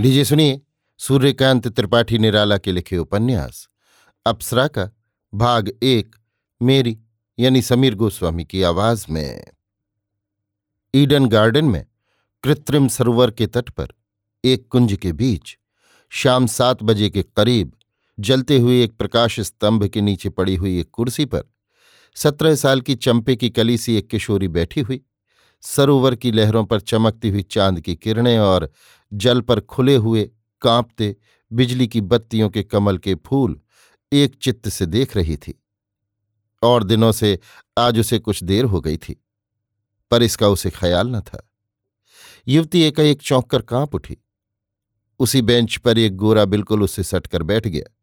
लीजिए, सुनिए। सूर्यकांत त्रिपाठी निराला के लिखे उपन्यास। अप्सरा का भाग एक, मेरी, यानी समीर गोस्वामी की आवाज़ में। ईडन गार्डन में कृत्रिम सरोवर के तट पर एक कुंज के बीच शाम सात बजे के करीब जलते हुए एक प्रकाश स्तंभ के नीचे पड़ी हुई एक कुर्सी पर सत्रह साल की चंपे की कली सी एक किशोरी बैठी हुई। सरोवर की लहरों पर चमकती हुई चाँद की किरणें और जल पर खुले हुए कांपते बिजली की बत्तियों के कमल के फूल एक चित्त से देख रही थी। और दिनों से आज उसे कुछ देर हो गई थी, पर इसका उसे ख्याल न था। युवती एकाएक चौंक कर काँप उठी। उसी बेंच पर एक गोरा बिल्कुल उससे सटकर बैठ गया।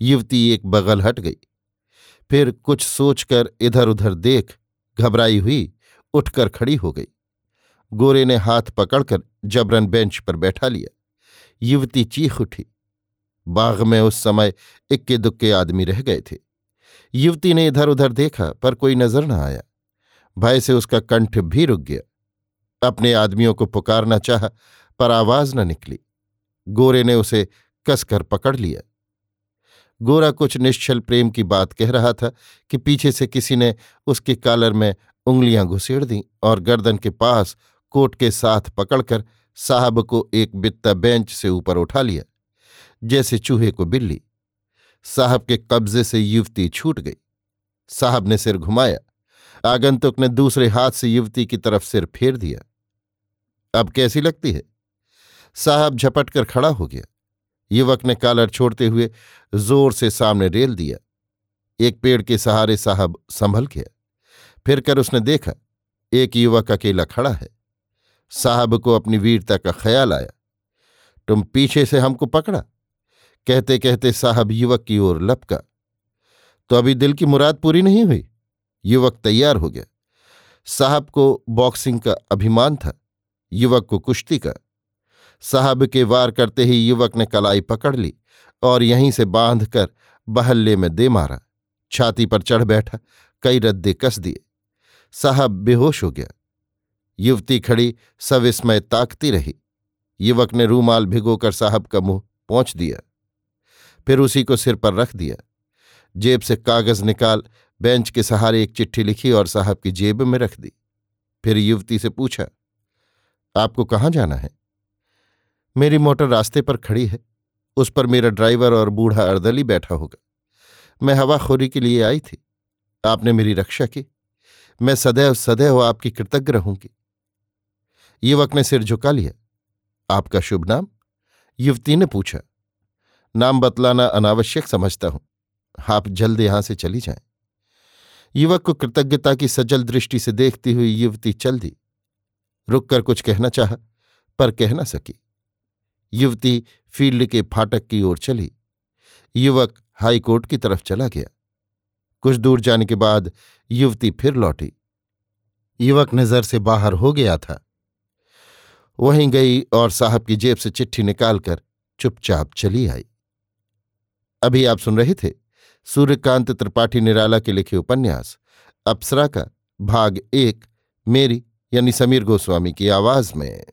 युवती एक बगल हट गई। फिर कुछ सोचकर इधर उधर देख घबराई हुई उठकर खड़ी हो गई। गोरे ने हाथ पकड़कर जबरन बेंच पर बैठा लिया। युवती चीख उठी। बाग में उस समय इक्के दुक्के आदमी रह गए थे। युवती ने इधर उधर देखा, पर कोई नज़र न आया। भय से उसका कंठ भी रुक गया। अपने आदमियों को पुकारना चाह, पर आवाज़ न निकली। गोरे ने उसे कसकर पकड़ लिया। गोरा कुछ निश्चल प्रेम की बात कह रहा था कि पीछे से किसी ने उसके कालर में उंगलियाँ घुसेड़ दी और गर्दन के पास कोट के साथ पकड़कर साहब को एक बित्ता बेंच से ऊपर उठा लिया, जैसे चूहे को बिल्ली। साहब के कब्जे से युवती छूट गई। साहब ने सिर घुमाया। आगंतुक ने दूसरे हाथ से युवती की तरफ़ सिर फेर दिया। अब कैसी लगती है? साहब झपट कर खड़ा हो गया। युवक ने कालर छोड़ते हुए ज़ोर से सामने रेल दिया। एक पेड़ के सहारे साहब संभल गया। फिर कर उसने देखा, एक युवक अकेला खड़ा है। साहब को अपनी वीरता का ख्याल आया। तुम पीछे से हमको पकड़ा। कहते कहते साहब युवक की ओर लपका। तो अभी दिल की मुराद पूरी नहीं हुई? युवक तैयार हो गया। साहब को बॉक्सिंग का अभिमान था। युवक को कुश्ती का। साहब के वार करते ही युवक ने कलाई पकड़ ली और यहीं से बाँध कर बहल्ले में दे मारा। छाती पर चढ़ बैठा, कई रद्दे कस दिए। साहब बेहोश हो गया। युवती खड़ी सविस्मय ताकती रही। युवक ने रूमाल भिगोकर साहब का मुँह पहुँच दिया। फिर उसी को सिर पर रख दिया। जेब से कागज़ निकाल, बेंच के सहारे एक चिट्ठी लिखी और साहब की जेब में रख दी। फिर युवती से पूछा, आपको कहाँ जाना है? मेरी मोटर रास्ते पर खड़ी है। उस पर मेरा ड्राइवर और बूढ़ा अर्दली बैठा होगा। मैं हवाखोरी के लिए आई थी। आपने मेरी रक्षा की। मैं सदैव सदैव आपकी कृतज्ञ रहूँगी। युवक ने सिर झुका लिया। आपका शुभ नाम? युवती ने पूछा। नाम बतलाना अनावश्यक समझता हूँ। आप जल्द यहाँ से चली जाएँ। युवक को कृतज्ञता की सजल दृष्टि से देखती हुई युवती चल दी। रुककर कुछ कहना चाह, पर कह न सकी। युवती फ़ील्ड के फाटक की ओर चली। युवक हाईकोर्ट की तरफ़ चला गया। कुछ दूर जाने के बाद युवती फिर लौटी। युवक नज़र से बाहर हो गया था। वहीं गई और साहब की जेब से चिट्ठी निकालकर चुपचाप चली आई। अभी आप सुन रहे थे सूर्यकांत त्रिपाठी निराला के लिखे उपन्यास, अप्सरा का भाग एक, मेरी यानी समीर गोस्वामी की आवाज़ में।